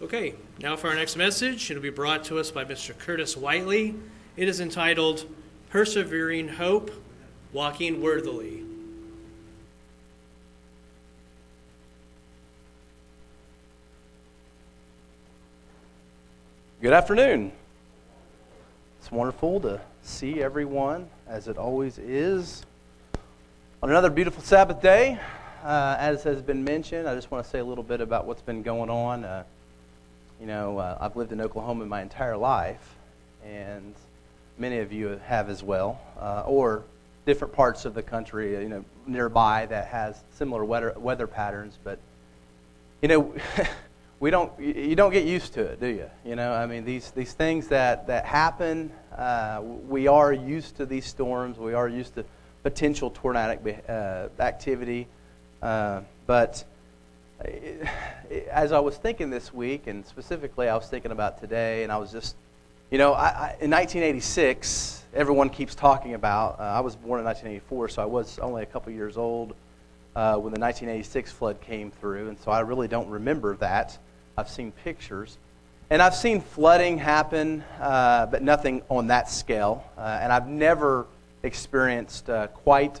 Okay, now for our next message. It'll be brought to us by Mr. Curtis Whiteley. It is entitled Persevering Hope, Walking Worthily. Good afternoon. It's wonderful to see everyone, as it always is. On another beautiful Sabbath day, uh, as has been mentioned, I just want to say a little bit about what's been going on. Uh, you know, uh, I've lived in Oklahoma my entire life, and many of you have as well, uh, or different parts of the country, you know, nearby that has similar weather, weather patterns. But, you know, we don't, you don't get used to it, do you? You know, I mean, these, these things that, that happen, uh, we are used to these storms. We are used to potential tornadic uh, activity. Uh, but as I was thinking this week, and specifically I was thinking about today, and I was just, you know, I, I, in 1986, everyone keeps talking about, uh, I was born in 1984, so I was only a couple years old uh, when the 1986 flood came through, and so I really don't remember that. I've seen pictures. And I've seen flooding happen, uh, but nothing on that scale. Uh, and I've never experienced uh, quite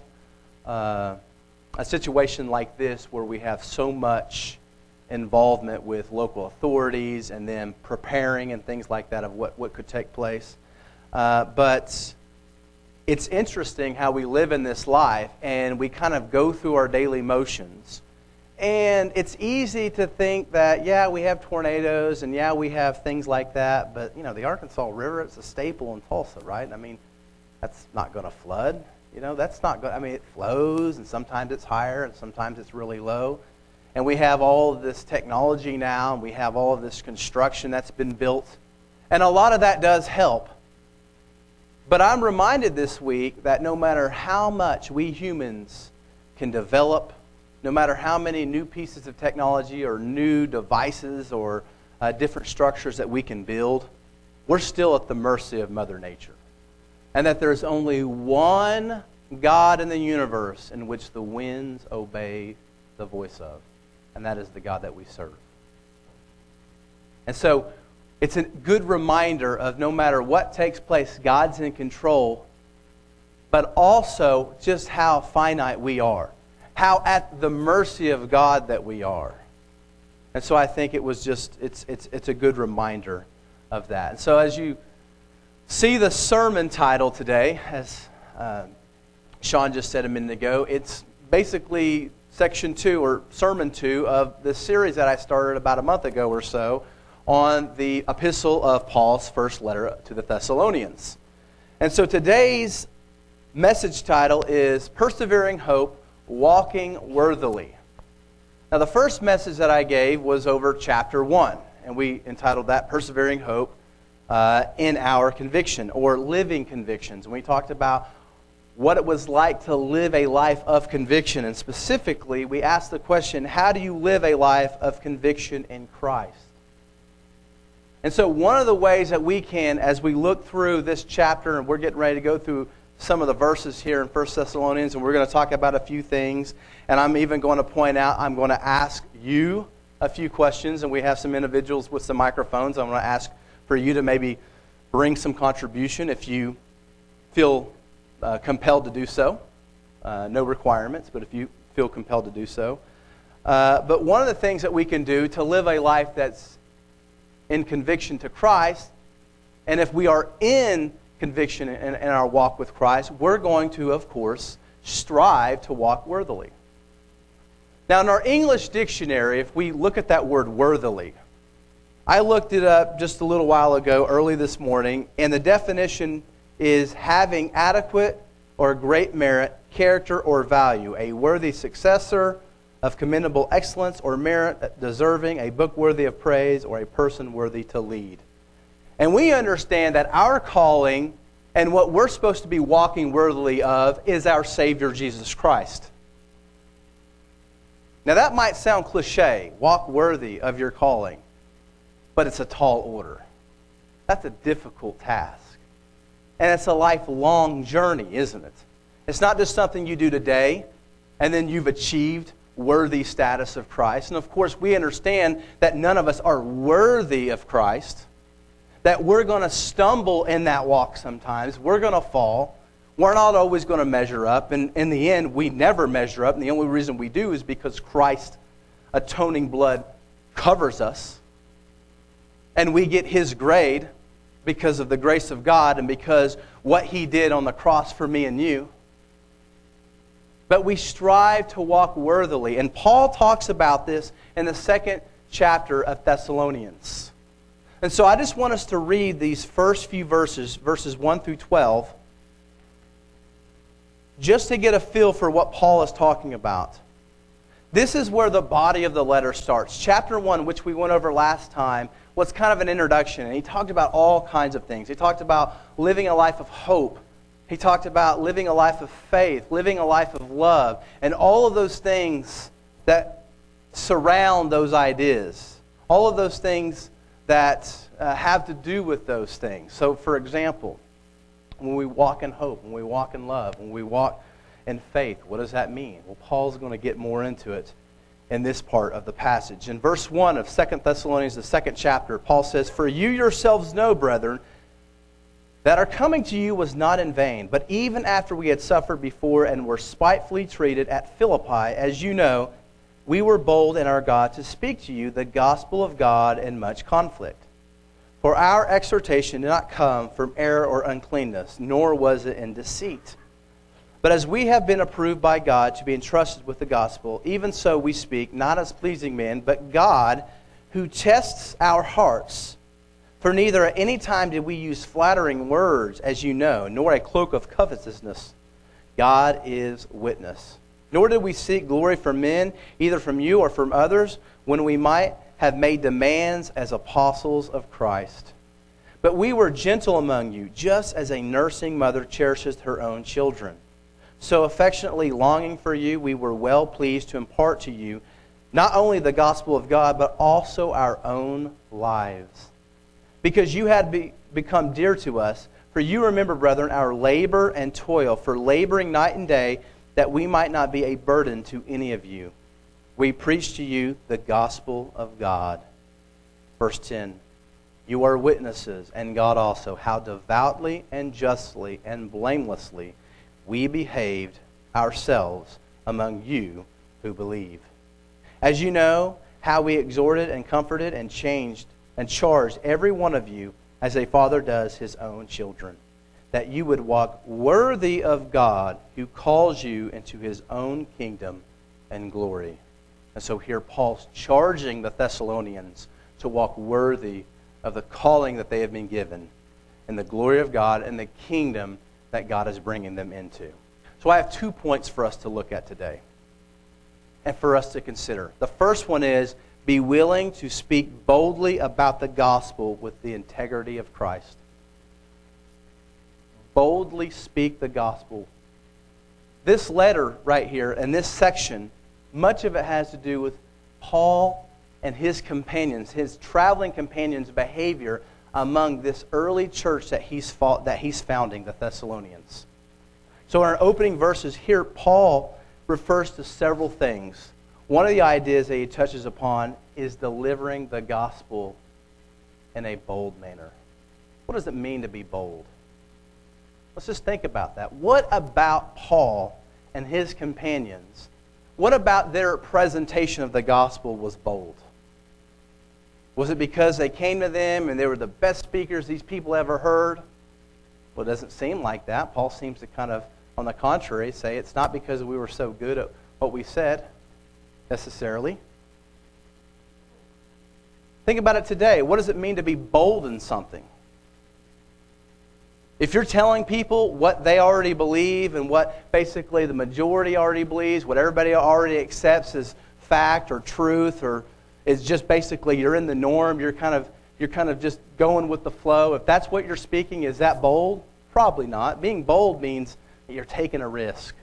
uh, a situation like this where we have so much involvement with local authorities and then preparing and things like that of what, what could take place. Uh, but it's interesting how we live in this life and we kind of go through our daily motions. And it's easy to think that, yeah, we have tornadoes and yeah, we have things like that, but, you know, the Arkansas River, it's a staple in Tulsa, right? I mean, that's not going to flood. You know, that's not good. I mean, it flows, and sometimes it's higher, and sometimes it's really low. And we have all of this technology now, and we have all of this construction that's been built. And a lot of that does help. But I'm reminded this week that no matter how much we humans can develop, no matter how many new pieces of technology or new devices or uh, different structures that we can build, we're still at the mercy of Mother Nature and that there's only one God in the universe in which the winds obey the voice of, and that is the God that we serve. And so it's a good reminder of no matter what takes place, God's in control, but also just how finite we are, how at the mercy of God that we are. And so I think it was just, it's, it's, it's a good reminder of that. And so as you see the sermon title today, as uh, Sean just said a minute ago. It's basically section two or sermon two of the series that I started about a month ago or so on the epistle of Paul's first letter to the Thessalonians. And so today's message title is Persevering Hope, Walking Worthily. Now, the first message that I gave was over chapter 1, and we entitled that Persevering Hope, uh, in our conviction or living convictions. And we talked about what it was like to live a life of conviction. And specifically, we asked the question how do you live a life of conviction in Christ? And so, one of the ways that we can, as we look through this chapter, and we're getting ready to go through some of the verses here in 1 Thessalonians, and we're going to talk about a few things. And I'm even going to point out, I'm going to ask you a few questions, and we have some individuals with some microphones. I'm going to ask for you to maybe bring some contribution if you feel uh, compelled to do so. Uh, no requirements, but if you feel compelled to do so. Uh, but one of the things that we can do to live a life that's in conviction to Christ, and if we are in conviction in, in our walk with Christ, we're going to, of course, strive to walk worthily. Now, in our English dictionary, if we look at that word worthily, I looked it up just a little while ago, early this morning, and the definition is having adequate or great merit, character, or value, a worthy successor of commendable excellence or merit, deserving a book worthy of praise, or a person worthy to lead. And we understand that our calling and what we're supposed to be walking worthily of is our Savior Jesus Christ. Now, that might sound cliche walk worthy of your calling but it's a tall order. That's a difficult task. And it's a lifelong journey, isn't it? It's not just something you do today and then you've achieved worthy status of Christ. And of course, we understand that none of us are worthy of Christ, that we're going to stumble in that walk sometimes, we're going to fall. We're not always going to measure up. And in the end, we never measure up. And the only reason we do is because Christ's atoning blood covers us. And we get his grade because of the grace of God and because what he did on the cross for me and you but we strive to walk worthily. And Paul talks about this in the second chapter of Thessalonians. And so I just want us to read these first few verses, verses 1 through 12, just to get a feel for what Paul is talking about. This is where the body of the letter starts. Chapter 1, which we went over last time, was kind of an introduction, and he talked about all kinds of things. He talked about living a life of hope he talked about living a life of faith, living a life of love, and all of those things that surround those ideas. All of those things that uh, have to do with those things. So, for example, when we walk in hope, when we walk in love, when we walk in faith, what does that mean? Well, Paul's going to get more into it in this part of the passage. In verse 1 of 2 Thessalonians, the second chapter, Paul says, For you yourselves know, brethren, that our coming to you was not in vain, but even after we had suffered before and were spitefully treated at Philippi, as you know, we were bold in our God to speak to you the gospel of God in much conflict. For our exhortation did not come from error or uncleanness, nor was it in deceit. But as we have been approved by God to be entrusted with the gospel, even so we speak, not as pleasing men, but God, who tests our hearts for neither at any time did we use flattering words, as you know, nor a cloak of covetousness. God is witness. Nor did we seek glory from men, either from you or from others, when we might have made demands as apostles of Christ. But we were gentle among you, just as a nursing mother cherishes her own children. So affectionately longing for you, we were well pleased to impart to you not only the gospel of God, but also our own lives because you had be, become dear to us. For you remember, brethren, our labor and toil, for laboring night and day, that we might not be a burden to any of you. We preach to you the gospel of God. Verse 10 You are witnesses, and God also, how devoutly and justly and blamelessly we behaved ourselves among you who believe. As you know, how we exhorted and comforted and changed and charged every one of you as a father does his own children, that you would walk worthy of God who calls you into his own kingdom and glory. And so here Paul's charging the Thessalonians to walk worthy of the calling that they have been given in the glory of God and the kingdom that God is bringing them into. So I have two points for us to look at today and for us to consider. The first one is be willing to speak boldly about the gospel with the integrity of Christ. Boldly speak the gospel. This letter right here, and this section, much of it has to do with Paul and his companions, his traveling companions' behavior among this early church that he's, fought, that he's founding, the Thessalonians. So, in our opening verses here, Paul refers to several things one of the ideas that he touches upon is delivering the gospel in a bold manner. What does it mean to be bold? Let's just think about that. What about Paul and his companions? What about their presentation of the gospel was bold? Was it because they came to them and they were the best speakers these people ever heard? Well, it doesn't seem like that. Paul seems to kind of, on the contrary, say it's not because we were so good at what we said necessarily. Think about it today. What does it mean to be bold in something? If you're telling people what they already believe and what basically the majority already believes, what everybody already accepts as fact or truth, or is just basically you're in the norm, you're kind of you're kind of just going with the flow. If that's what you're speaking, is that bold? Probably not. Being bold means that you're taking a risk.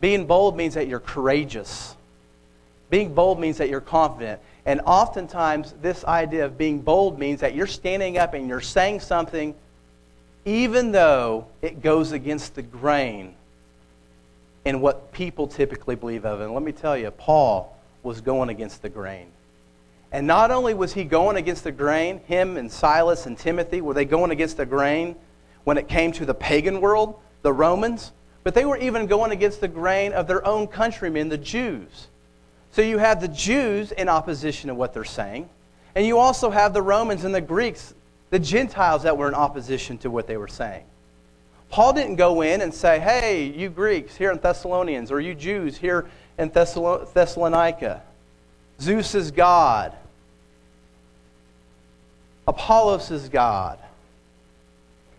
Being bold means that you're courageous. Being bold means that you're confident. And oftentimes, this idea of being bold means that you're standing up and you're saying something even though it goes against the grain in what people typically believe of. And let me tell you, Paul was going against the grain. And not only was he going against the grain, him and Silas and Timothy, were they going against the grain when it came to the pagan world, the Romans, but they were even going against the grain of their own countrymen, the Jews. So you have the Jews in opposition to what they're saying, and you also have the Romans and the Greeks, the Gentiles that were in opposition to what they were saying. Paul didn't go in and say, hey, you Greeks here in Thessalonians, or you Jews here in Thessalonica, Zeus is God, Apollos is God.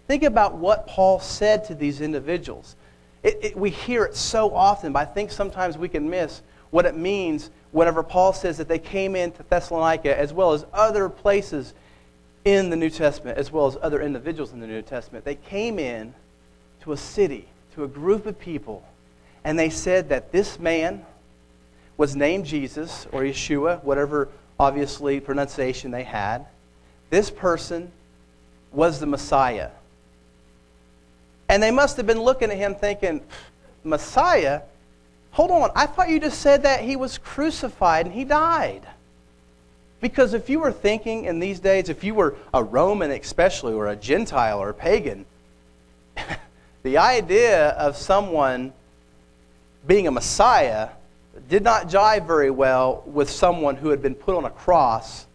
Think about what Paul said to these individuals. It, it, we hear it so often, but I think sometimes we can miss what it means whenever Paul says that they came into Thessalonica as well as other places in the New Testament, as well as other individuals in the New Testament. They came in to a city, to a group of people, and they said that this man was named Jesus or Yeshua, whatever obviously pronunciation they had. This person was the Messiah. And they must have been looking at him thinking, Messiah? Hold on, I thought you just said that he was crucified and he died. Because if you were thinking in these days, if you were a Roman especially, or a Gentile or a pagan, the idea of someone being a Messiah did not jive very well with someone who had been put on a cross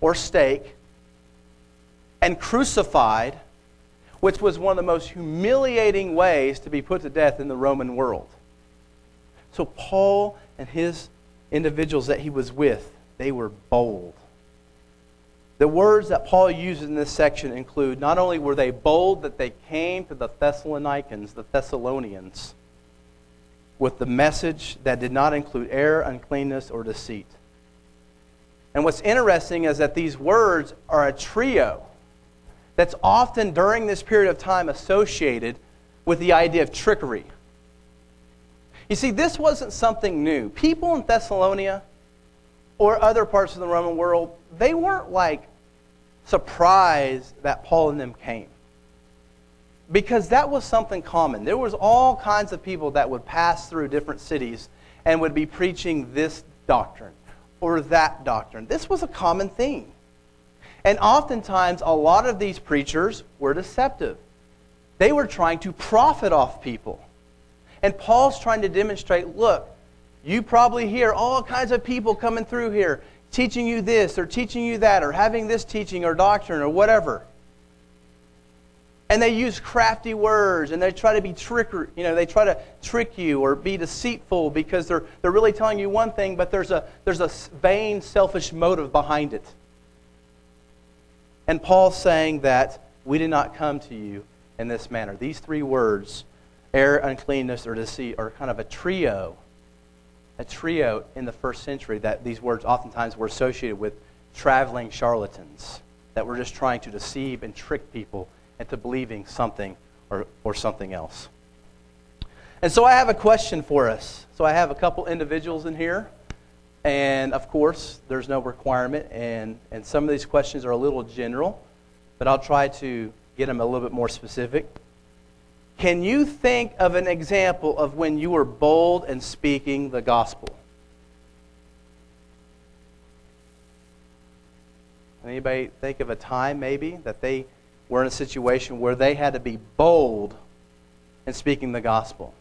or stake and crucified, which was one of the most humiliating ways to be put to death in the Roman world. So, Paul and his individuals that he was with, they were bold. The words that Paul uses in this section include not only were they bold that they came to the Thessalonians, the Thessalonians, with the message that did not include error, uncleanness, or deceit. And what's interesting is that these words are a trio that's often during this period of time associated with the idea of trickery. You see, this wasn't something new. People in Thessalonica or other parts of the Roman world, they weren't like surprised that Paul and them came. Because that was something common. There was all kinds of people that would pass through different cities and would be preaching this doctrine or that doctrine. This was a common thing. And oftentimes, a lot of these preachers were deceptive. They were trying to profit off people. And Paul's trying to demonstrate look, you probably hear all kinds of people coming through here teaching you this or teaching you that or having this teaching or doctrine or whatever. And they use crafty words and they try to be tricker, you know, they try to trick you or be deceitful because they're, they're really telling you one thing, but there's a, there's a vain, selfish motive behind it. And Paul's saying that we did not come to you in this manner. These three words, error, uncleanness, or deceit, are kind of a trio. A trio in the first century that these words oftentimes were associated with traveling charlatans that were just trying to deceive and trick people into believing something or, or something else. And so I have a question for us. So I have a couple individuals in here. And of course, there's no requirement. And, and some of these questions are a little general, but I'll try to get them a little bit more specific. Can you think of an example of when you were bold in speaking the gospel? Anybody think of a time maybe that they were in a situation where they had to be bold in speaking the gospel.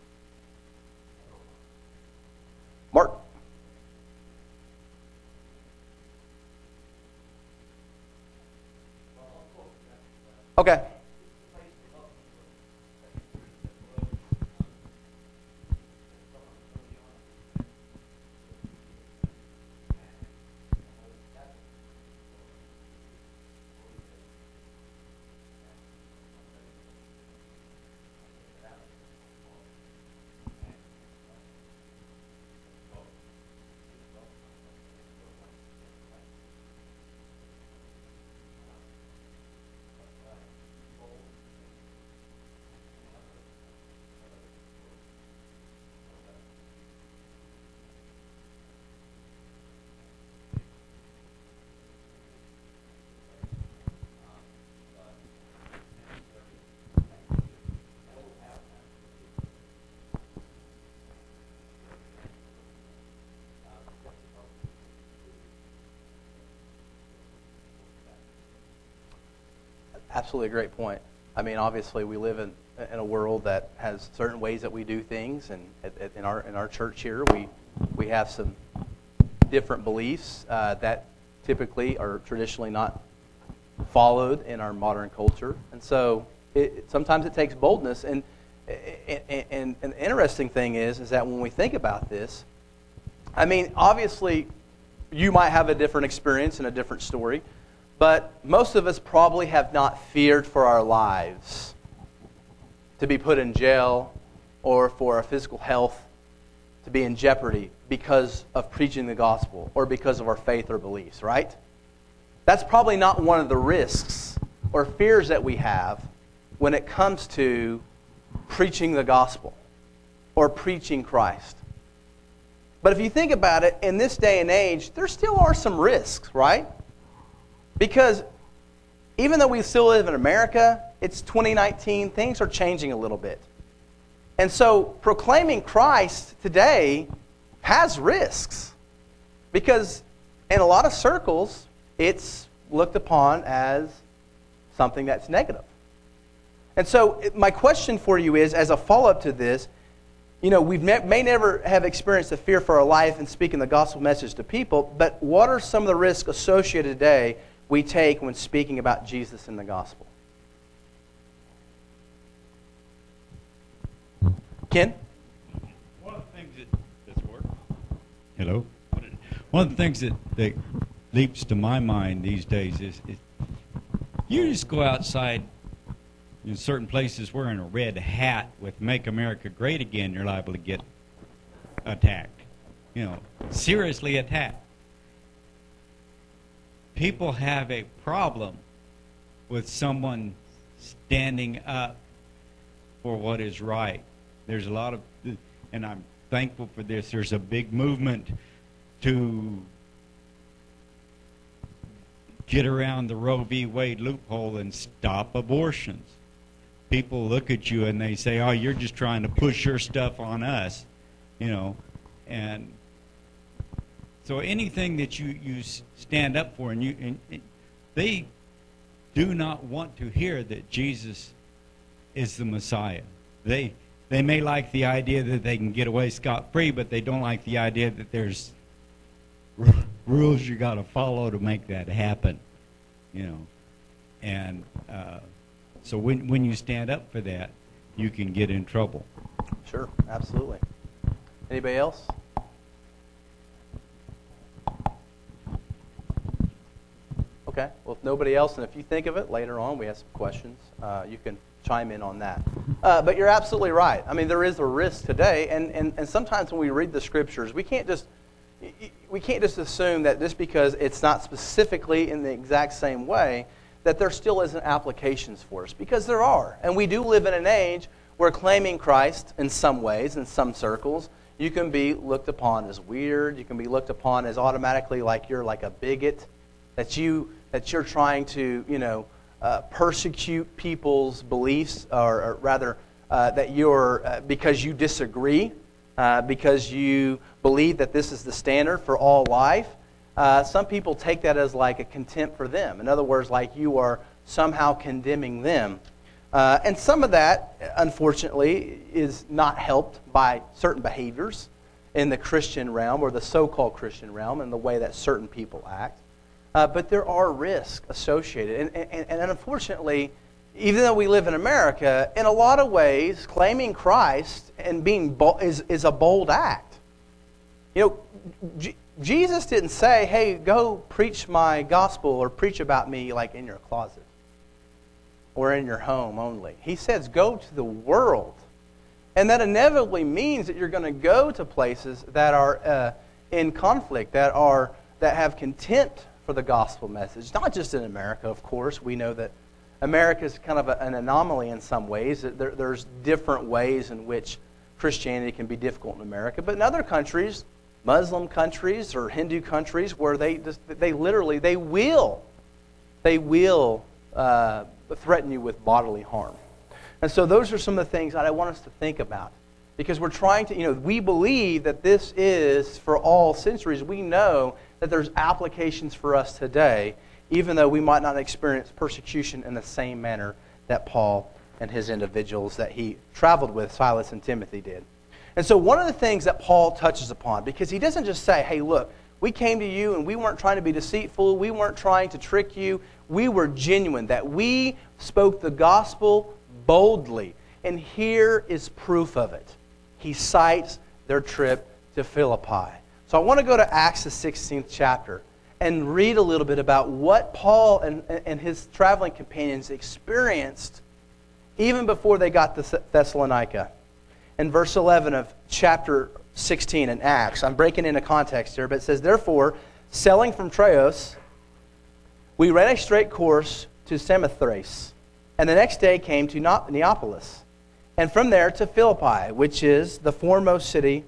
Mark. Okay. Absolutely, a great point. I mean, obviously, we live in, in a world that has certain ways that we do things, and in our in our church here, we we have some different beliefs uh, that typically are traditionally not followed in our modern culture, and so it, sometimes it takes boldness. And, and, the interesting thing is, is that when we think about this, I mean, obviously, you might have a different experience and a different story, but most of us probably have not feared for our lives to be put in jail or for our physical health to be in jeopardy because of preaching the gospel or because of our faith or beliefs, right? That's probably not one of the risks or fears that we have when it comes to preaching the gospel or preaching Christ. But if you think about it, in this day and age, there still are some risks, right? Because even though we still live in America, it's 2019, things are changing a little bit. And so proclaiming Christ today has risks. Because in a lot of circles, it's looked upon as something that's negative. And so, my question for you is as a follow up to this, you know, we may never have experienced the fear for our life in speaking the gospel message to people, but what are some of the risks associated today we take when speaking about Jesus in the gospel? Ken? One of the things that that's work. Hello. One of the things that, that leaps to my mind these days is, is you just go outside in certain places wearing a red hat with "Make America Great Again," you're liable to get attacked. You know, seriously attacked. People have a problem with someone standing up for what is right. There's a lot of, and I'm thankful for this. There's a big movement to get around the Roe v. Wade loophole and stop abortions people look at you and they say, "Oh, you're just trying to push your stuff on us," you know, and so anything that you you stand up for, and you and they do not want to hear that Jesus is the Messiah. They they may like the idea that they can get away scot free, but they don't like the idea that there's r- rules you got to follow to make that happen. You know, and. Uh, so when, when you stand up for that, you can get in trouble. Sure, absolutely. Anybody else? Okay. Well, if nobody else, and if you think of it later on, we have some questions. Uh, you can chime in on that. Uh, but you're absolutely right. I mean, there is a risk today, and, and, and sometimes when we read the scriptures, we can't just we can't just assume that just because it's not specifically in the exact same way that there still isn't applications for us because there are. And we do live in an age where claiming Christ in some ways, in some circles, you can be looked upon as weird. You can be looked upon as automatically like you're like a bigot, that you that you're trying to you know uh, persecute people's beliefs, or, or rather uh, that you're uh, because you disagree, uh, because you believe that this is the standard for all life uh, some people take that as like a contempt for them. In other words, like you are somehow condemning them. Uh, and some of that, unfortunately, is not helped by certain behaviors in the Christian realm or the so called Christian realm and the way that certain people act. Uh, but there are risks associated. And, and, and unfortunately, even though we live in America, in a lot of ways, claiming Christ and being bo- is, is a bold act. You know, Jesus didn't say, hey, go preach my gospel or preach about me like in your closet or in your home only. He says, go to the world. And that inevitably means that you're going to go to places that are uh, in conflict, that, are, that have contempt for the gospel message. Not just in America, of course. We know that America is kind of a, an anomaly in some ways. There, there's different ways in which Christianity can be difficult in America. But in other countries, Muslim countries or Hindu countries where they just, they literally they will they will uh, threaten you with bodily harm. And so those are some of the things that I want us to think about because we're trying to you know we believe that this is for all centuries. We know that there's applications for us today even though we might not experience persecution in the same manner that Paul and his individuals that he traveled with, Silas and Timothy, did. And so, one of the things that Paul touches upon, because he doesn't just say, hey, look, we came to you and we weren't trying to be deceitful, we weren't trying to trick you, we were genuine, that we spoke the gospel boldly. And here is proof of it. He cites their trip to Philippi. So I want to go to Acts, the 16th chapter, and read a little bit about what Paul and, and his traveling companions experienced even before they got to Thessalonica. In verse 11 of chapter 16 in Acts, I'm breaking into context here, but it says, Therefore, sailing from Troas, we ran a straight course to Samothrace, and the next day came to Neapolis, and from there to Philippi, which is the foremost city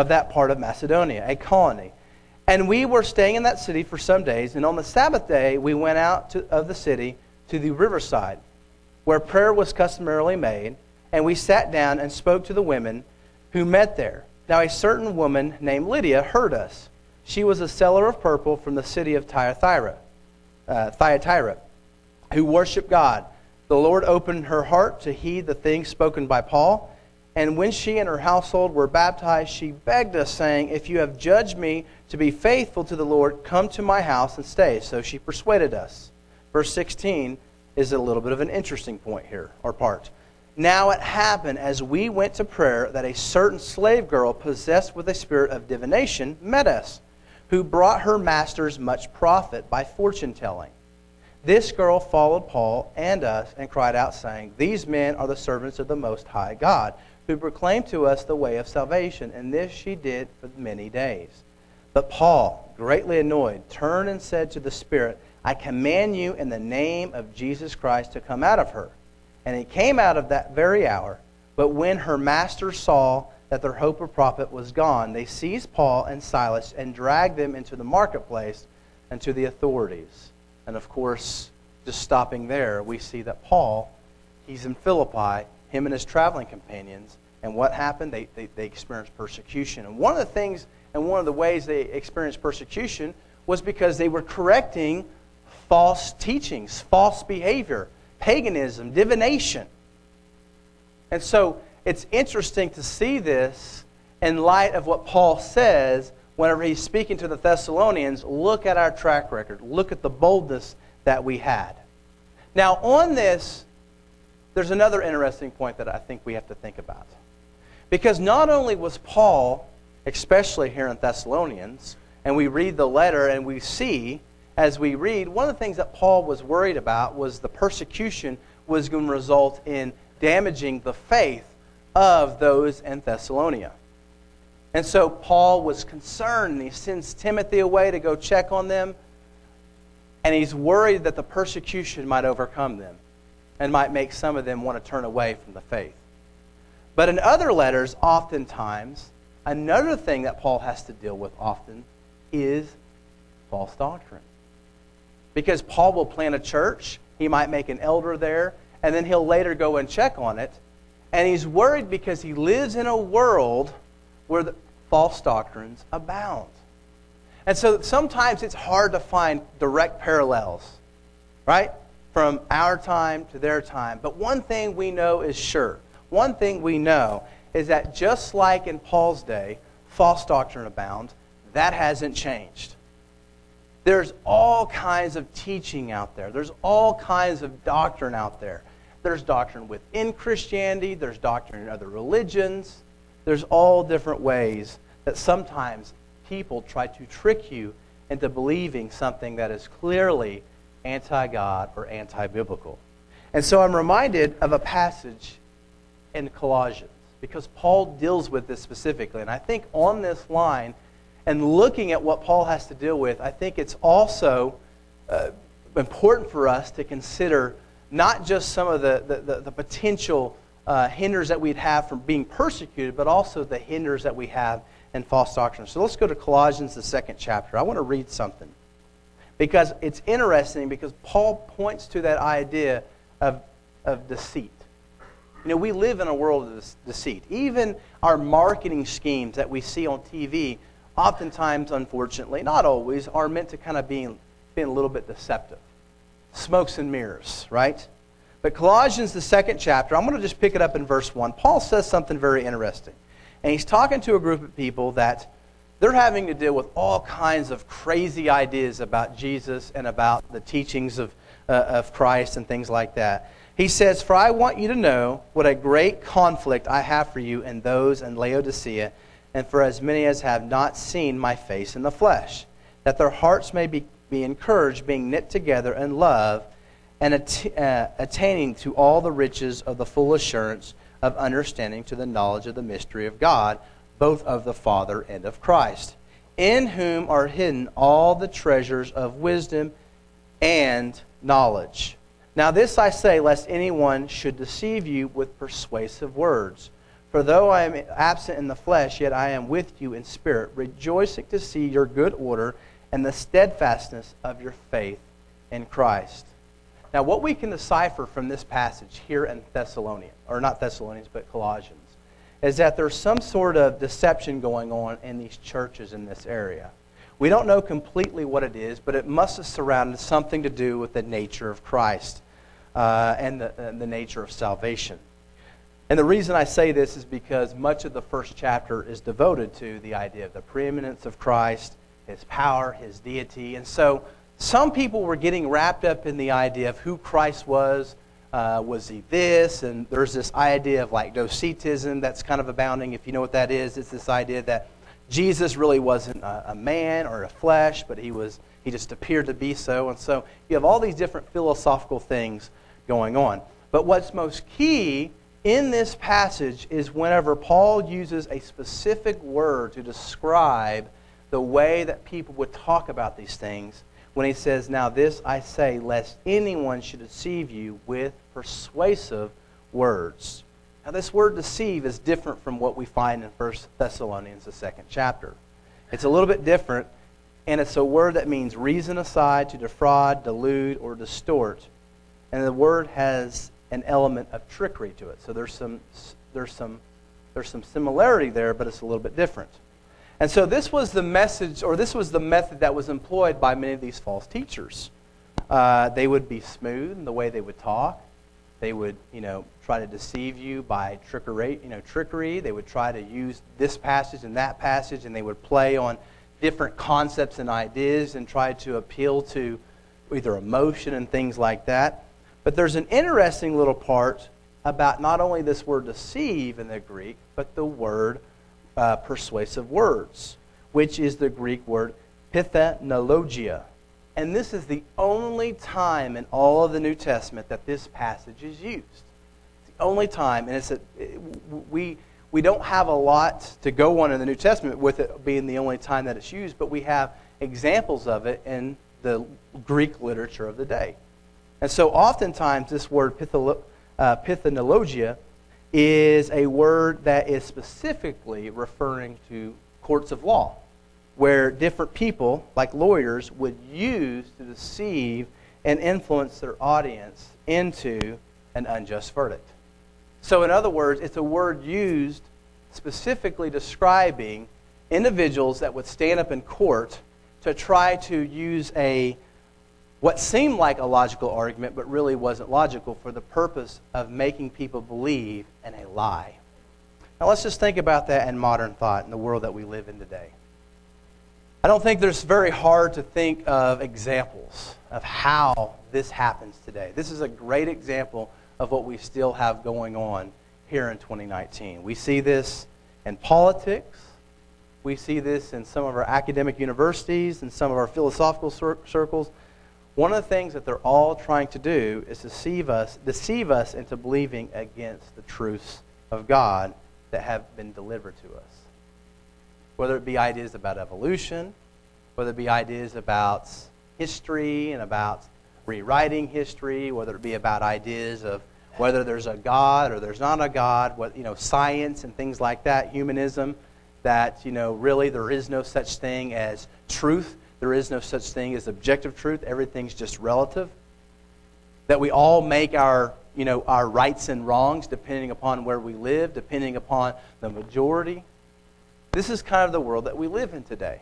of that part of Macedonia, a colony. And we were staying in that city for some days, and on the Sabbath day we went out to, of the city to the riverside, where prayer was customarily made, and we sat down and spoke to the women who met there. Now a certain woman named Lydia heard us. She was a seller of purple from the city of Thyatira uh, Thyatira, who worshiped God. The Lord opened her heart to heed the things spoken by Paul. And when she and her household were baptized, she begged us, saying, If you have judged me to be faithful to the Lord, come to my house and stay. So she persuaded us. Verse 16 is a little bit of an interesting point here, or part. Now it happened as we went to prayer that a certain slave girl possessed with a spirit of divination met us who brought her masters much profit by fortune telling. This girl followed Paul and us and cried out, saying, These men are the servants of the Most High God, who proclaim to us the way of salvation. And this she did for many days. But Paul, greatly annoyed, turned and said to the Spirit, I command you in the name of Jesus Christ to come out of her. And it came out of that very hour. But when her master saw that their hope of profit was gone, they seized Paul and Silas and dragged them into the marketplace and to the authorities. And of course, just stopping there, we see that Paul, he's in Philippi, him and his traveling companions, and what happened? They, they, they experienced persecution. And one of the things and one of the ways they experienced persecution was because they were correcting false teachings, false behavior, paganism, divination. And so it's interesting to see this in light of what Paul says whenever he's speaking to the Thessalonians look at our track record, look at the boldness that we had. Now, on this, there's another interesting point that I think we have to think about. Because not only was Paul, especially here in Thessalonians, and we read the letter and we see as we read, one of the things that Paul was worried about was the persecution was going to result in damaging the faith of those in Thessalonia. And so Paul was concerned, he sends Timothy away to go check on them. And he's worried that the persecution might overcome them and might make some of them want to turn away from the faith. But in other letters, oftentimes, another thing that Paul has to deal with often is false doctrine. Because Paul will plant a church, he might make an elder there, and then he'll later go and check on it, and he's worried because he lives in a world where false doctrines abound. And so sometimes it's hard to find direct parallels, right? From our time to their time. But one thing we know is sure. One thing we know is that just like in Paul's day, false doctrine abound, that hasn't changed. There's all kinds of teaching out there. There's all kinds of doctrine out there. There's doctrine within Christianity, there's doctrine in other religions. There's all different ways that sometimes people try to trick you into believing something that is clearly anti God or anti biblical. And so I'm reminded of a passage in Colossians because Paul deals with this specifically. And I think on this line, and looking at what Paul has to deal with, I think it's also uh, important for us to consider not just some of the, the, the, the potential uh, hinders that we'd have from being persecuted, but also the hinders that we have in false doctrine. So let's go to Colossians, the second chapter. I want to read something because it's interesting because Paul points to that idea of, of deceit. You know, we live in a world of deceit. Even our marketing schemes that we see on TV, oftentimes, unfortunately, not always, are meant to kind of be being a little bit deceptive. Smokes and mirrors, right? But Colossians, the second chapter, I'm going to just pick it up in verse 1. Paul says something very interesting. And he's talking to a group of people that they're having to deal with all kinds of crazy ideas about Jesus and about the teachings of, uh, of Christ and things like that. He says, For I want you to know what a great conflict I have for you and those in Laodicea, and for as many as have not seen my face in the flesh, that their hearts may be, be encouraged, being knit together in love, and att- uh, attaining to all the riches of the full assurance of understanding to the knowledge of the mystery of God, both of the Father and of Christ, in whom are hidden all the treasures of wisdom and knowledge. Now, this I say, lest anyone should deceive you with persuasive words. For though I am absent in the flesh, yet I am with you in spirit, rejoicing to see your good order and the steadfastness of your faith in Christ. Now, what we can decipher from this passage here in Thessalonians, or not Thessalonians, but Colossians, is that there's some sort of deception going on in these churches in this area. We don't know completely what it is, but it must have surrounded something to do with the nature of Christ uh, and, the, and the nature of salvation. And the reason I say this is because much of the first chapter is devoted to the idea of the preeminence of Christ, his power, his deity. And so some people were getting wrapped up in the idea of who Christ was. Uh, was he this? And there's this idea of like docetism that's kind of abounding. If you know what that is, it's this idea that Jesus really wasn't a, a man or a flesh, but he was he just appeared to be so. And so you have all these different philosophical things going on. But what's most key in this passage is whenever Paul uses a specific word to describe the way that people would talk about these things when he says, Now this I say, lest anyone should deceive you with persuasive words. Now, this word deceive is different from what we find in 1 Thessalonians, the second chapter. It's a little bit different, and it's a word that means reason aside, to defraud, delude, or distort. And the word has an element of trickery to it. So there's some, there's some, there's some similarity there, but it's a little bit different. And so this was the message, or this was the method that was employed by many of these false teachers. Uh, they would be smooth in the way they would talk. They would, you know, try to deceive you by trickery. You know, trickery. They would try to use this passage and that passage, and they would play on different concepts and ideas and try to appeal to either emotion and things like that. But there's an interesting little part about not only this word deceive in the Greek, but the word uh, persuasive words, which is the Greek word pithanologia. And this is the only time in all of the New Testament that this passage is used. Only time, and it's a, we, we don't have a lot to go on in the New Testament with it being the only time that it's used, but we have examples of it in the Greek literature of the day. And so oftentimes this word pitholo, uh, pithanologia is a word that is specifically referring to courts of law, where different people, like lawyers, would use to deceive and influence their audience into an unjust verdict. So, in other words, it's a word used specifically describing individuals that would stand up in court to try to use a what seemed like a logical argument, but really wasn't logical for the purpose of making people believe in a lie. Now, let's just think about that in modern thought in the world that we live in today. I don't think there's very hard to think of examples of how this happens today. This is a great example of what we still have going on here in 2019. We see this in politics. We see this in some of our academic universities and some of our philosophical cir- circles. One of the things that they're all trying to do is deceive us, deceive us into believing against the truths of God that have been delivered to us. Whether it be ideas about evolution, whether it be ideas about history and about rewriting history, whether it be about ideas of whether there's a God or there's not a God, what, you know, science and things like that, humanism, that, you know, really there is no such thing as truth there is no such thing as objective truth. Everything's just relative. That we all make our, you know, our rights and wrongs depending upon where we live, depending upon the majority. This is kind of the world that we live in today.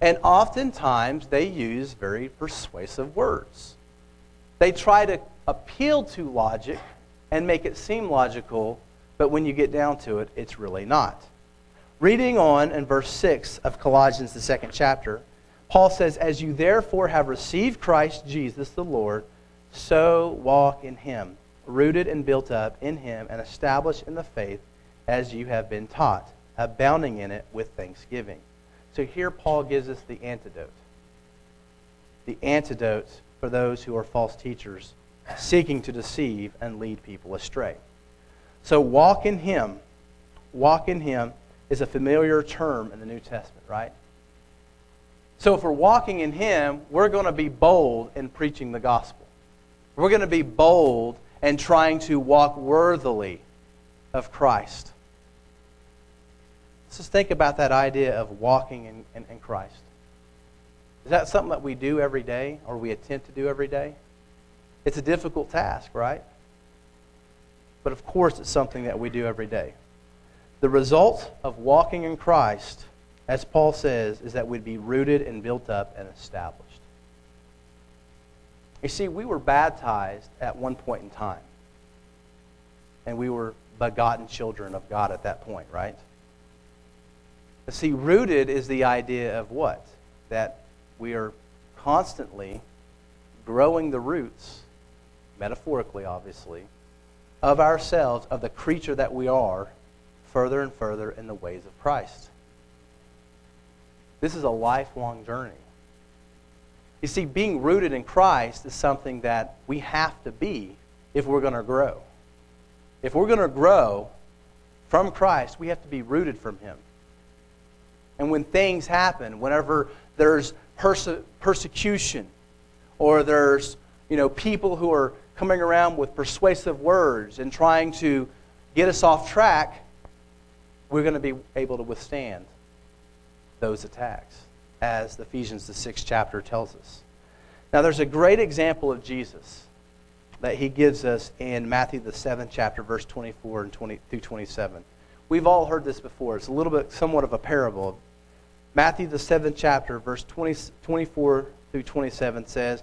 And oftentimes they use very persuasive words. They try to appeal to logic and make it seem logical, but when you get down to it, it's really not. Reading on in verse 6 of Colossians, the second chapter, Paul says, As you therefore have received Christ Jesus the Lord, so walk in him, rooted and built up in him, and established in the faith as you have been taught, abounding in it with thanksgiving. So here Paul gives us the antidote. The antidote for those who are false teachers seeking to deceive and lead people astray. So walk in him. Walk in him is a familiar term in the New Testament, right? So if we're walking in him, we're going to be bold in preaching the gospel. We're going to be bold and trying to walk worthily of Christ. Let's just think about that idea of walking in, in, in, Christ. Is that something that we do every day or we attempt to do every day? It's a difficult task, right? But of course, it's something that we do every day. The result of walking in Christ, as Paul says, is that we'd be rooted and built up and established. You see, we were baptized at one point in time, and we were begotten children of God at that point, right? See, rooted is the idea of what? That we are constantly growing the roots, metaphorically, obviously, of ourselves, of the creature that we are, further and further in the ways of Christ. This is a lifelong journey. You see, being rooted in Christ is something that we have to be if we're going to grow. If we're going to grow from Christ, we have to be rooted from Him. And when things happen, whenever there's perse- persecution or there's you know, people who are coming around with persuasive words and trying to get us off track, we're going to be able to withstand those attacks, as Ephesians, the sixth chapter, tells us. Now, there's a great example of Jesus that he gives us in Matthew, the seventh chapter, verse 24 and 20 through 27. We've all heard this before. It's a little bit, somewhat of a parable. Matthew, the seventh chapter, verse 20, 24 through 27 says,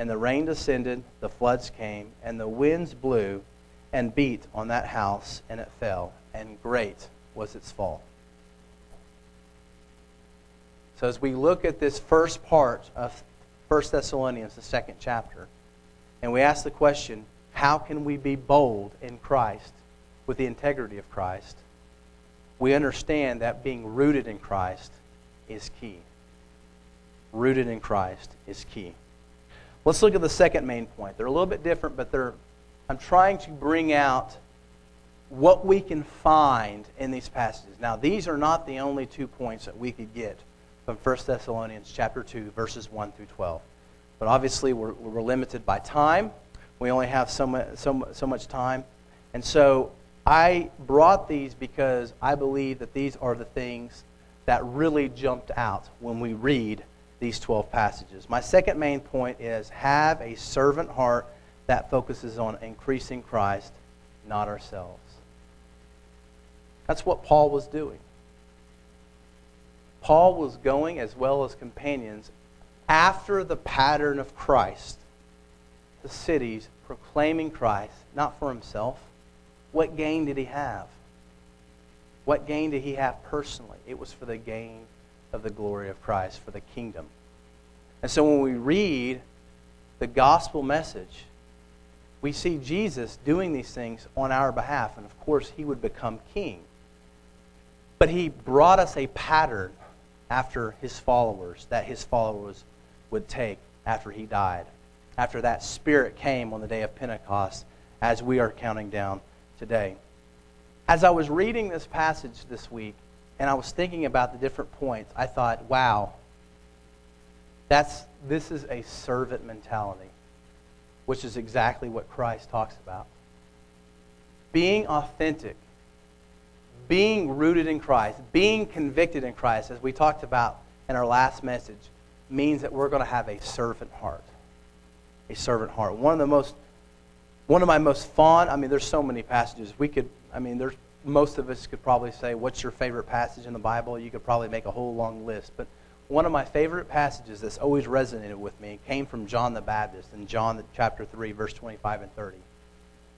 And the rain descended, the floods came, and the winds blew and beat on that house, and it fell, and great was its fall. So, as we look at this first part of 1 Thessalonians, the second chapter, and we ask the question, how can we be bold in Christ with the integrity of Christ? We understand that being rooted in Christ is key rooted in Christ is key. Let's look at the second main point. They're a little bit different, but they're, I'm trying to bring out what we can find in these passages. Now, these are not the only two points that we could get from 1 Thessalonians chapter 2, verses 1 through 12. But obviously, we're, we're limited by time. We only have so so, so much time. And so I brought these because I believe that these are the things that really jumped out when we read these 12 passages. My second main point is have a servant heart that focuses on increasing Christ, not ourselves. That's what Paul was doing. Paul was going, as well as companions, after the pattern of Christ, the cities, proclaiming Christ, not for himself. What gain did he have? What gain did he have personally? It was for the gain of the glory of Christ for the kingdom. And so when we read the gospel message, we see Jesus doing these things on our behalf. And of course, he would become king. But he brought us a pattern after his followers that his followers would take after he died. After that spirit came on the day of Pentecost, as we are counting down today. As I was reading this passage this week, and I was thinking about the different points, I thought, wow, that's, this is a servant mentality. which is exactly what Christ talks about. Being authentic, being rooted in Christ, being convicted in Christ, as we talked about in our last message, means that we're going to have a servant heart. A servant heart. One of the most one of my most fond, I mean, there's so many passages. We could, I mean, there's most of us could probably say, What's your favorite passage in the Bible? You could probably make a whole long list. But one of my favorite passages that's always resonated with me came from John the Baptist in John chapter 3, verse 25 and 30.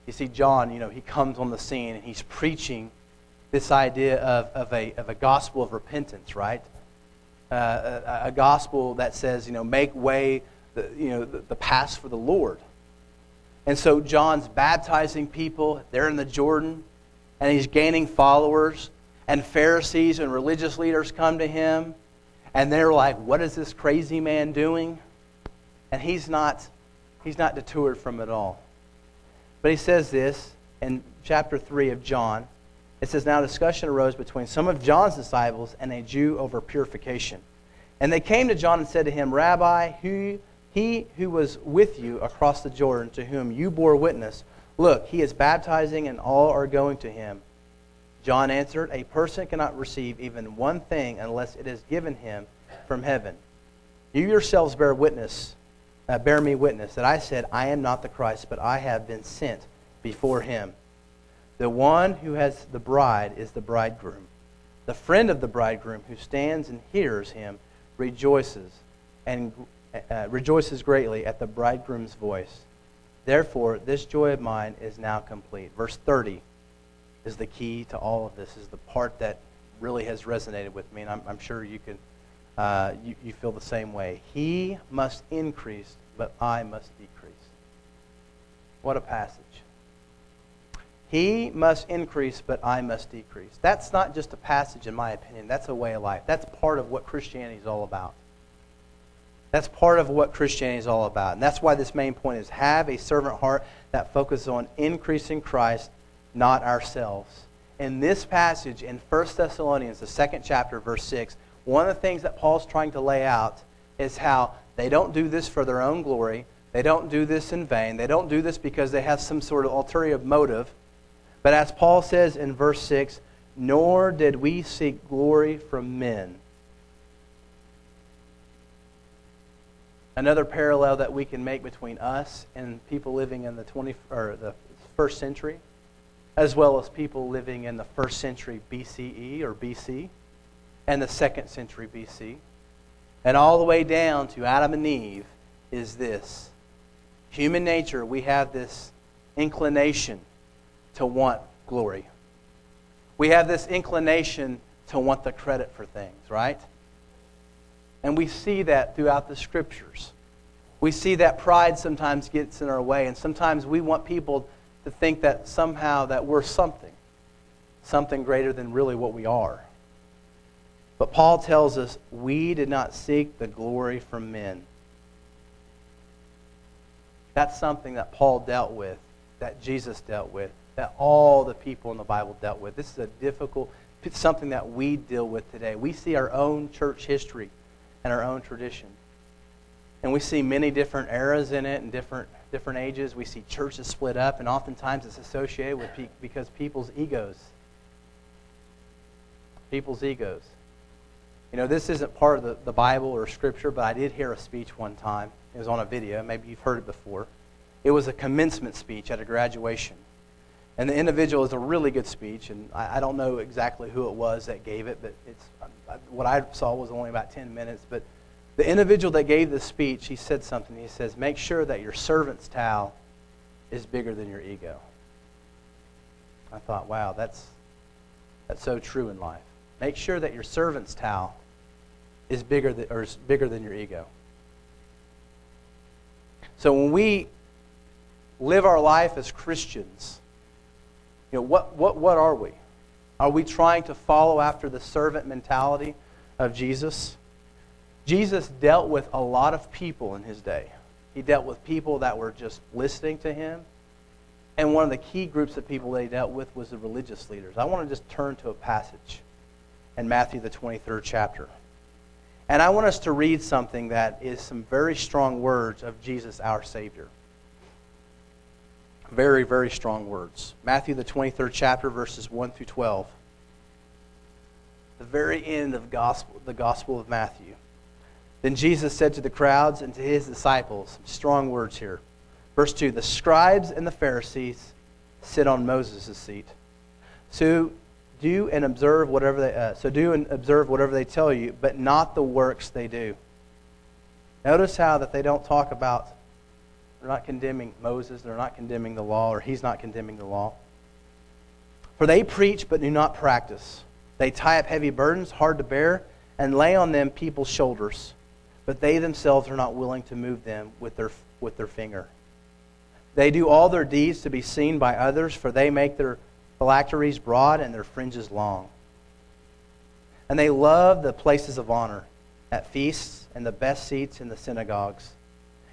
You see, John, you know, he comes on the scene and he's preaching this idea of, of, a, of a gospel of repentance, right? Uh, a, a, gospel that says, you know, make way, the, you know, the, the path for the Lord. And so John's baptizing people. They're in the Jordan and he's gaining followers. And Pharisees and religious leaders come to him, and they're like, What is this crazy man doing? And he's not, he's not deterred from it all. But he says this in chapter 3 of John. It says, Now discussion arose between some of John's disciples and a Jew over purification. And they came to John and said to him, Rabbi, who, he who was with you across the Jordan, to whom you bore witness, Look, he is baptizing, and all are going to him. John answered, A person cannot receive even one thing unless it is given him from heaven. You yourselves bear witness, uh, bear me witness, that I said, I am not the Christ, but I have been sent before him. The one who has the bride is the bridegroom. The friend of the bridegroom who stands and hears him rejoices and uh, rejoices greatly at the bridegroom's voice. Therefore, this joy of mine is now complete. Verse 30 is the key to all of this, is the part that really has resonated with me, and I'm, I'm sure you can uh, you, you feel the same way. He must increase, but I must decrease. What a passage. He must increase, but I must decrease. That's not just a passage, in my opinion. That's a way of life. That's part of what Christianity is all about. That's part of what Christianity is all about. And that's why this main point is have a servant heart that focuses on increasing Christ, not ourselves. In this passage in 1 Thessalonians, the second chapter, verse 6, one of the things that Paul's trying to lay out is how they don't do this for their own glory. They don't do this in vain. They don't do this because they have some sort of ulterior motive. But as Paul says in verse 6, nor did we seek glory from men Another parallel that we can make between us and people living in the 20 or the first century, as well as people living in the first century BCE or BC and the second century BC, and all the way down to Adam and Eve, is this. Human nature, we have this inclination to want glory. We have this inclination to want the credit for things, right? And we see that throughout the scriptures. We see that pride sometimes gets in our way, and sometimes we want people to think that somehow that we're something, something greater than really what we are. But Paul tells us we did not seek the glory from men. That's something that Paul dealt with, that Jesus dealt with, that all the people in the Bible dealt with. This is a difficult, something that we deal with today. We see our own church history and our own tradition. And we see many different eras in it and different, different ages. We see churches split up, and oftentimes it's associated with pe- because people's egos. People's egos. You know, this isn't part of the, the Bible or Scripture, but I did hear a speech one time. It was on a video. Maybe you've heard it before. It was a commencement speech at a graduation. And the individual is a really good speech, and I, I don't know exactly who it was that gave it, but it's uh, what I saw was only about 10 minutes. But the individual that gave the speech, he said something. He says, Make sure that your servant's towel is bigger than your ego. I thought, wow, that's, that's so true in life. Make sure that your servant's towel is bigger than, or is bigger than your ego. So when we live our life as Christians, you know, what, what, what are we? Are we trying to follow after the servant mentality of Jesus? Jesus dealt with a lot of people in his day. He dealt with people that were just listening to him. And one of the key groups of people that he dealt with was the religious leaders. I want to just turn to a passage in Matthew, the 23rd chapter. And I want us to read something that is some very strong words of Jesus, our Savior. Very, very strong words. Matthew, the 23rd chapter, verses 1 through 12. The very end of gospel, the Gospel of Matthew. Then Jesus said to the crowds and to his disciples, strong words here. Verse 2 The scribes and the Pharisees sit on Moses' seat. So do and observe whatever they uh, so do and observe whatever they tell you, but not the works they do. Notice how that they don't talk about they're not condemning Moses, they're not condemning the law, or he's not condemning the law. For they preach but do not practice. They tie up heavy burdens, hard to bear, and lay on them people's shoulders, but they themselves are not willing to move them with their, with their finger. They do all their deeds to be seen by others, for they make their phylacteries broad and their fringes long. And they love the places of honor at feasts and the best seats in the synagogues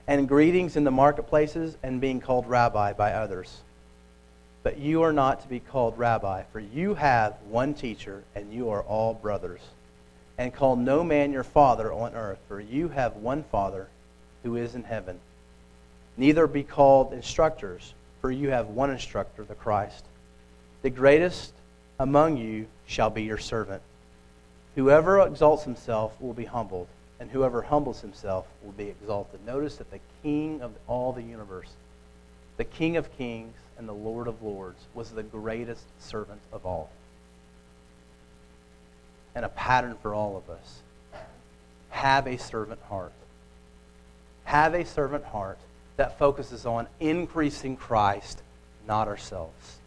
and greetings in the marketplaces and being called rabbi by others. But you are not to be called rabbi, for you have one teacher, and you are all brothers. And call no man your father on earth, for you have one Father who is in heaven. Neither be called instructors, for you have one instructor, the Christ. The greatest among you shall be your servant. Whoever exalts himself will be humbled and whoever humbles himself will be exalted. Notice that the King of all the universe, the King of kings and the Lord of lords, was the greatest servant of all. And a pattern for all of us. Have a servant heart. Have a servant heart that focuses on increasing Christ, not ourselves.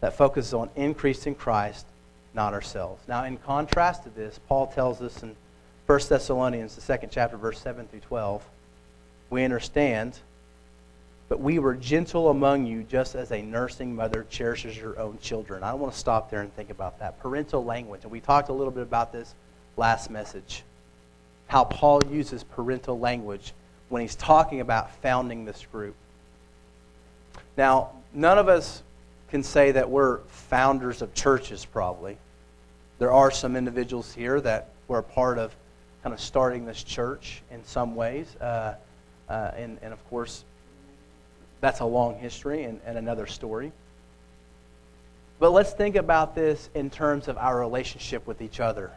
That focuses on increasing Christ, not ourselves. Now, in contrast to this, Paul tells us in 1 Thessalonians, the second chapter, verse 7 through 12, we understand, but we were gentle among you just as a nursing mother cherishes her own children. I want to stop there and think about that. Parental language. And we talked a little bit about this last message. How Paul uses parental language when he's talking about founding this group. Now, none of us can say that we're founders of churches, probably. There are some individuals here that were part of kind of starting this church in some ways. Uh, uh, and, and of course, that's a long history and, and another story. But let's think about this in terms of our relationship with each other.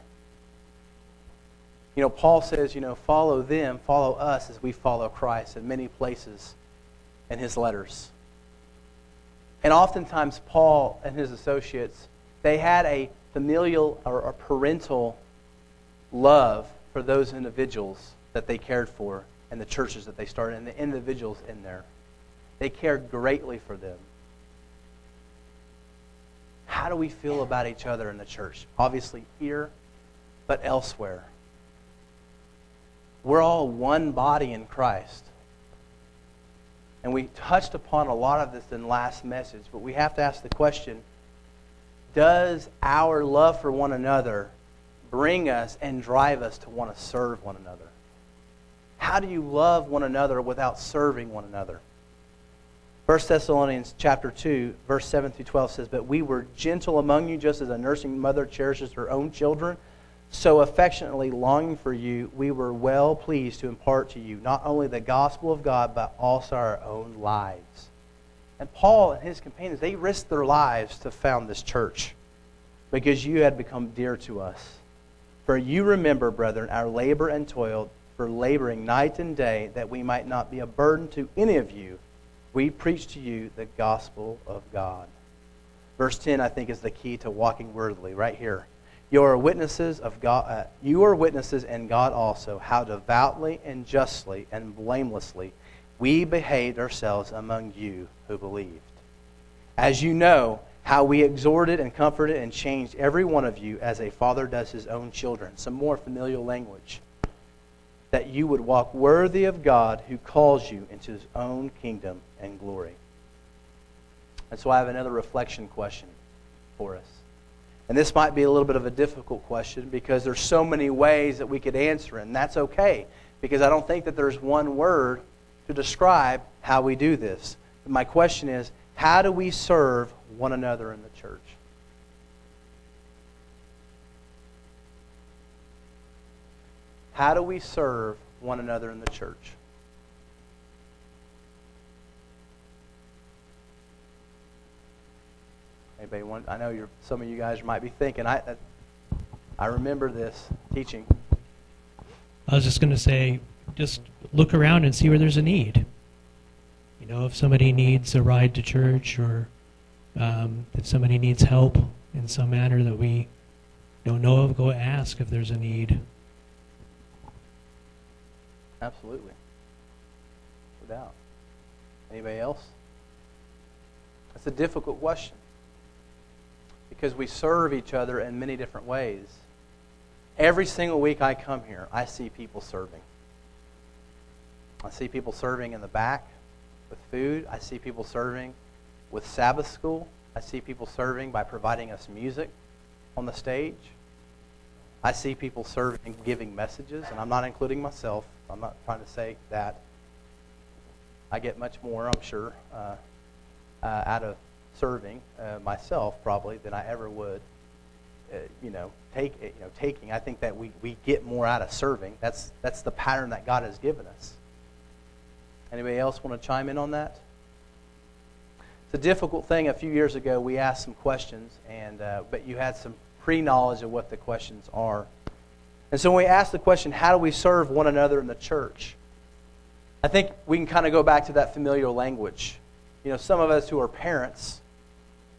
You know, Paul says, you know, follow them, follow us as we follow Christ in many places in his letters. And oftentimes, Paul and his associates, they had a familial or a parental love for those individuals that they cared for and the churches that they started and the individuals in there. They cared greatly for them. How do we feel about each other in the church? Obviously, here, but elsewhere. We're all one body in Christ. And we touched upon a lot of this in last message, but we have to ask the question Does our love for one another bring us and drive us to want to serve one another? How do you love one another without serving one another? 1 Thessalonians chapter 2, verse 7 through 12 says, But we were gentle among you, just as a nursing mother cherishes her own children. So affectionately longing for you, we were well pleased to impart to you not only the gospel of God, but also our own lives. And Paul and his companions, they risked their lives to found this church because you had become dear to us. For you remember, brethren, our labor and toil for laboring night and day, that we might not be a burden to any of you. We preach to you the gospel of God. Verse 10, I think, is the key to walking worthily, right here. You are witnesses of God. Uh, you are witnesses, and God also, how devoutly and justly and blamelessly we behaved ourselves among you who believed. As you know, how we exhorted and comforted and changed every one of you as a father does his own children. Some more familiar language. That you would walk worthy of God who calls you into his own kingdom and glory. And so I have another reflection question for us. And this might be a little bit of a difficult question because there's so many ways that we could answer and that's okay because I don't think that there's one word to describe how we do this. But my question is, how do we serve one another in the church? How do we serve one another in the church? Anybody want? I know you're, some of you guys might be thinking. I I remember this teaching. I was just going to say, just look around and see where there's a need. You know, if somebody needs a ride to church or um, if somebody needs help in some manner that we don't know of, go ask if there's a need. Absolutely. No doubt. Anybody else? That's a difficult question because we serve each other in many different ways. Every single week I come here, I see people serving. I see people serving in the back with food. I see people serving with Sabbath school. I see people serving by providing us music on the stage. I see people serving, giving messages, and I'm not including myself. I'm not trying to say that. I get much more, I'm sure, uh, uh, out of serving uh, myself probably than I ever would, uh, you know, take you know taking. I think that we, we get more out of serving. That's that's the pattern that God has given us. Anybody else want to chime in on that? It's a difficult thing. A few years ago, we asked some questions, and uh, but you had some pre-knowledge of what the questions are. And so when we ask the question, how do we serve one another in the church? I think we can kind of go back to that familiar language. You know, some of us who are parents,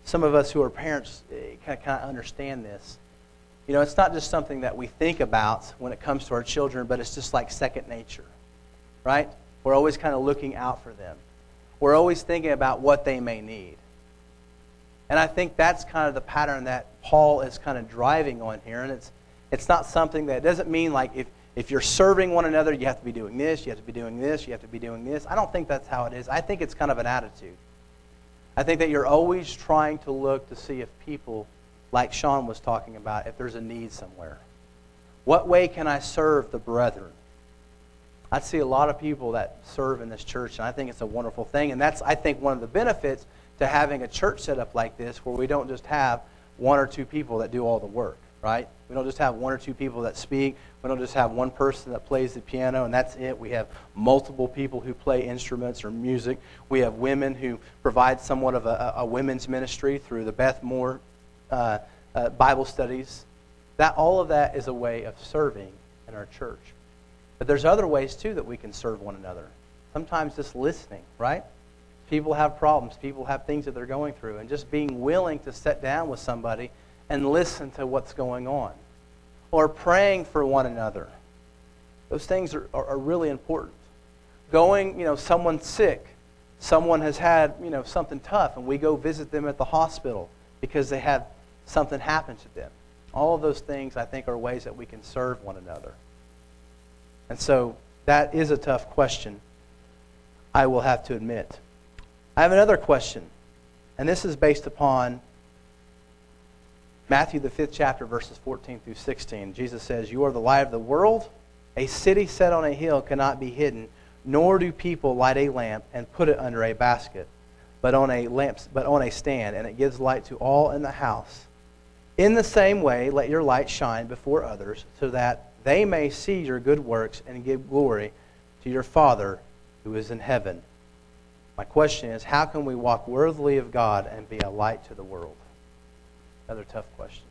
some of us who are parents kind of, kind of understand this. You know, it's not just something that we think about when it comes to our children, but it's just like second nature, right? We're always kind of looking out for them. We're always thinking about what they may need. And I think that's kind of the pattern that Paul is kind of driving on here. And it's, it's not something that doesn't mean like if, if you're serving one another, you have to be doing this, you have to be doing this, you have to be doing this. I don't think that's how it is. I think it's kind of an attitude. I think that you're always trying to look to see if people, like Sean was talking about, if there's a need somewhere. What way can I serve the brethren? I see a lot of people that serve in this church, and I think it's a wonderful thing. And that's, I think, one of the benefits to having a church set up like this where we don't just have one or two people that do all the work, right? We don't just have one or two people that speak. We don't just have one person that plays the piano and that's it. We have multiple people who play instruments or music. We have women who provide somewhat of a, a women's ministry through the Beth Moore uh, uh, Bible studies. That all of that is a way of serving in our church. But there's other ways too that we can serve one another. Sometimes just listening, right? People have problems. People have things that they're going through, and just being willing to sit down with somebody and listen to what's going on. Or praying for one another. Those things are, are, are really important. Going, you know, someone's sick. Someone has had, you know, something tough, and we go visit them at the hospital because they had something happen to them. All of those things, I think, are ways that we can serve one another. And so that is a tough question, I will have to admit. I have another question, and this is based upon Matthew, the fifth chapter, verses 14 through 16. Jesus says, You are the light of the world. A city set on a hill cannot be hidden, nor do people light a lamp and put it under a basket, but on a lamp, but on a stand, and it gives light to all in the house. In the same way, let your light shine before others, so that they may see your good works and give glory to your Father who is in heaven. My question is, how can we walk worthily of God and be a light to the world? Another tough question.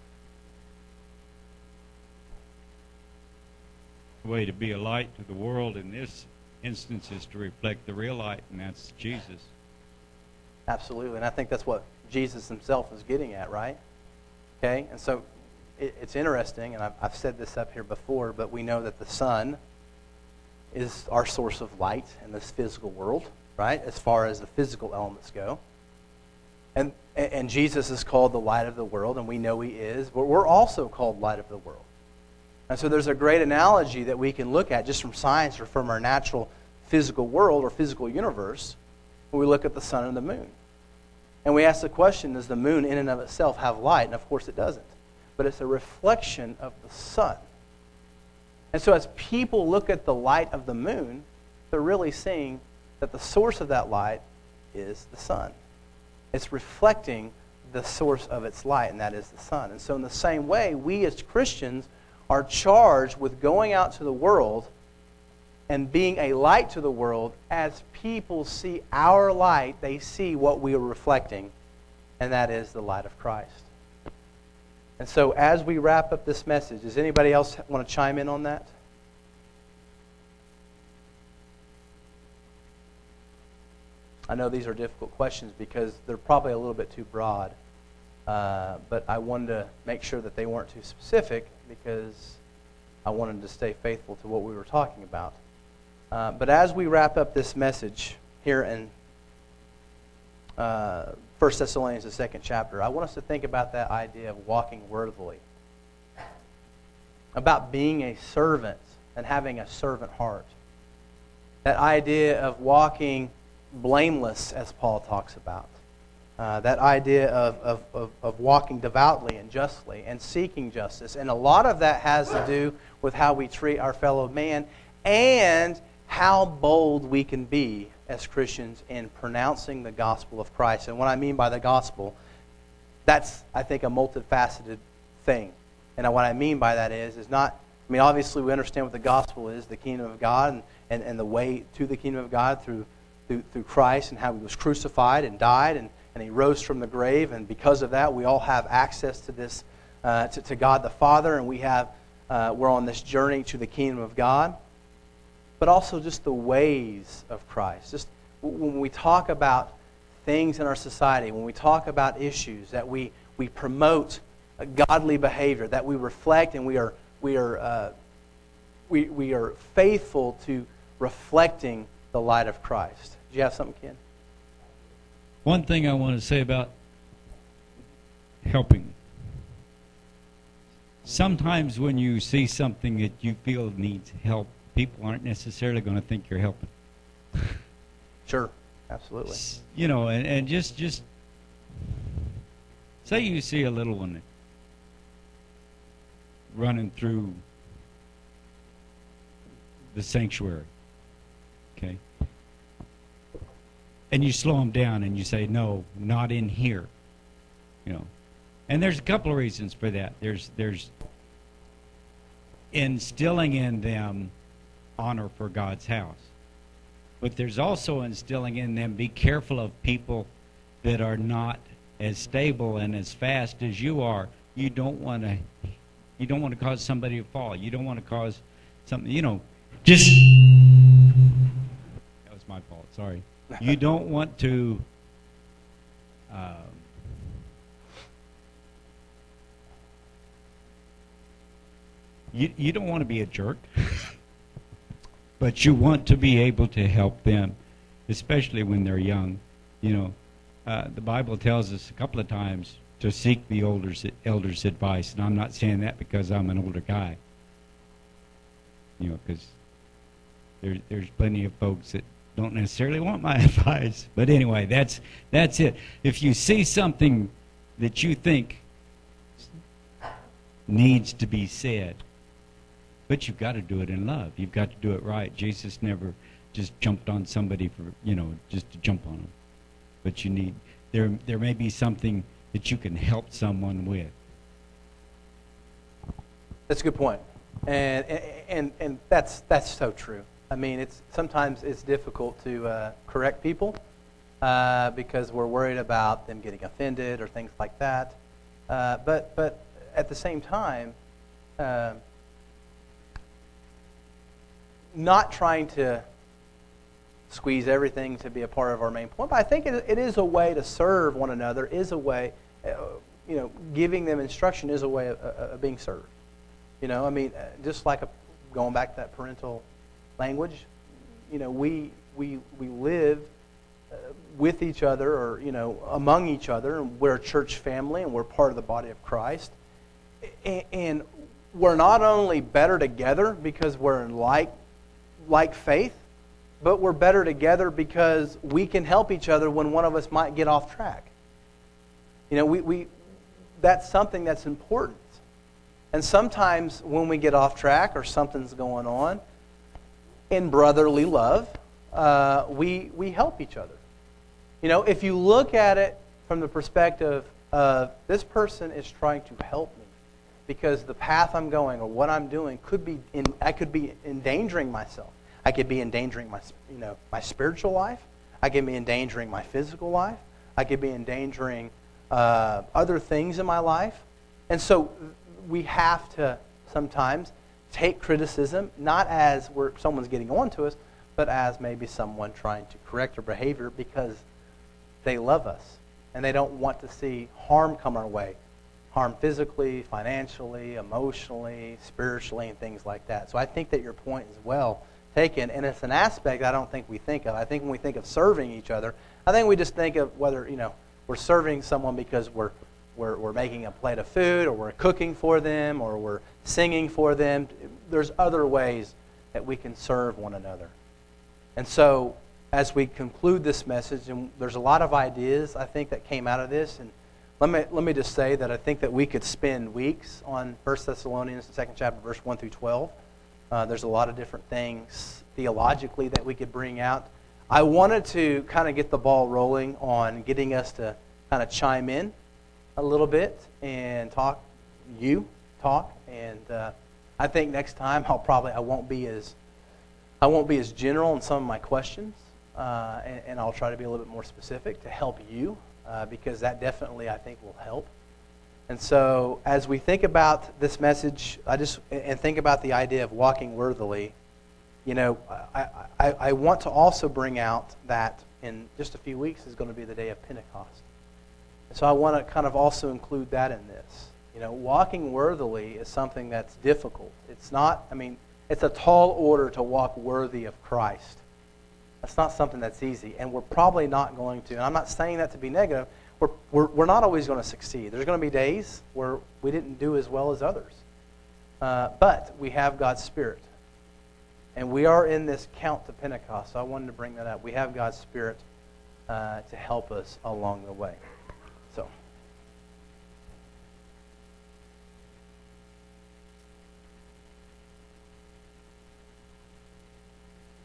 The way to be a light to the world in this instance is to reflect the real light, and that's Jesus. Absolutely. And I think that's what Jesus himself is getting at, right? Okay? And so it, it's interesting, and I've, I've said this up here before, but we know that the sun is our source of light in this physical world, right? As far as the physical elements go. And, and Jesus is called the light of the world, and we know he is, but we're also called light of the world. And so there's a great analogy that we can look at just from science or from our natural physical world or physical universe when we look at the sun and the moon. And we ask the question does the moon in and of itself have light? And of course it doesn't. But it's a reflection of the sun. And so as people look at the light of the moon, they're really seeing that the source of that light is the sun. It's reflecting the source of its light, and that is the sun. And so, in the same way, we as Christians are charged with going out to the world and being a light to the world. As people see our light, they see what we are reflecting and that is the light of Christ. And so, as we wrap up this message, does anybody else want to chime in on that? I know these are difficult questions because they're probably a little bit too broad, uh, but I wanted to make sure that they weren't too specific because I wanted to stay faithful to what we were talking about. Uh, but as we wrap up this message here in uh, 1 Thessalonians, the second chapter, I want us to think about that idea of walking worthily, about being a servant and having a servant heart. That idea of walking blameless, as Paul talks about. Uh, that idea of, of, of, of, walking devoutly and justly and seeking justice. And a lot of that has to do with how we treat our fellow man and how bold we can be as Christians in pronouncing the gospel of Christ. And what I mean by the gospel, that's, I think, a multifaceted thing. And what I mean by that is, is not, I mean, obviously we understand what the gospel is, the kingdom of God, and, and, and the way to the kingdom of God through through, through Christ and how he was crucified and died and, and he rose from the grave. And because of that, we all have access to this, uh, to, to, God the Father, and we have, uh, we're on this journey to the kingdom of God. But also just the ways of Christ. Just when we talk about things in our society, when we talk about issues, that we, we promote godly behavior, that we reflect and we are, we are, uh, we, we are faithful to reflecting the light of Christ. You have something, Ken? One thing I want to say about helping. Sometimes when you see something that you feel needs help, people aren't necessarily going to think you're helping. Sure, absolutely. You know, and, and just just say you see a little one running through the sanctuary. Okay and you slow them down and you say, no, not in here. You know, and there's a couple of reasons for that. There's there's instilling in them honor for God's house, but there's also instilling in them be careful of people that are not as stable and as fast as you are. You don't want to you don't want to cause somebody to fall. You don't want to cause something. You know, just that was my fault. Sorry you don't want to uh, you, you don't want to be a jerk but you want to be able to help them especially when they're young. You know uh, the bible tells us a couple of times to seek the elders elders advice and i'm not saying that because i'm an older guy. You know because there, there's plenty of folks that don't necessarily want my advice. But anyway, that's that's it. If you see something that you think needs to be said, but you've got to do it in love. You've got to do it right. Jesus never just jumped on somebody for you know just to jump on them. But you need there there may be something that you can help someone with. That's a good point. And and and that's that's so true. I mean, it's sometimes it's difficult to uh, correct people uh, because we're worried about them getting offended or things like that. Uh, but but at the same time, uh, not trying to squeeze everything to be a part of our main point. But I think it, it is a way to serve one another. Is a way, uh, you know, giving them instruction is a way of, of being served. You know, I mean, uh, just like a, going back to that parental language. You know, we, we, we live uh, with each other or, you know, among each other. And we're a church family and we're part of the body of Christ. And, and we're not only better together because we're in like, like faith, but we're better together because we can help each other when one of us might get off track. You know, we, we, that's something that's important. And sometimes when we get off track or something's going on, in brotherly love, uh, we, we help each other. You know, if you look at it from the perspective of this person is trying to help me because the path I'm going or what I'm doing could be in, I could be endangering myself. I could be endangering my, you know, my spiritual life. I could be endangering my physical life. I could be endangering uh, other things in my life. And so we have to sometimes take criticism not as where someone's getting on to us, but as maybe someone trying to correct our behavior because they love us and they don't want to see harm come our way harm physically, financially, emotionally, spiritually, and things like that. So I think that your point is well taken, and it's an aspect I don't think we think of. I think when we think of serving each other, I think we just think of whether, you know, we're serving someone because we're, we're, we're making a plate of food, or we're cooking for them, or we're singing for them. There's other ways that we can serve one another. And so, as we conclude this message, and there's a lot of ideas I think that came out of this, and let me, let me just say that I think that we could spend weeks on 1 Thessalonians, the second chapter, verse 1 through 12. Uh, there's a lot of different things theologically that we could bring out. I wanted to kind of get the ball rolling on getting us to kind of chime in a little bit and talk, you talk. And uh, I think next time I'll probably, I won't be as, I won't be as general in some of my questions. Uh, and, and I'll try to be a little bit more specific to help you uh, because that definitely, I think, will help. And so, as we think about this message, I just and think about the idea of walking worthily. You know, I, I, I want to also bring out that in just a few weeks is going to be the day of Pentecost. So I want to kind of also include that in this. You know, walking worthily is something that's difficult. It's not, I mean, it's a tall order to walk worthy of Christ. That's not something that's easy, and we're probably not going to. And I'm not saying that to be negative. We're, we're, we're not always going to succeed. There's going to be days where we didn't do as well as others. Uh, but we have God's Spirit. And we are in this count to Pentecost, so I wanted to bring that up. We have God's Spirit uh, to help us along the way.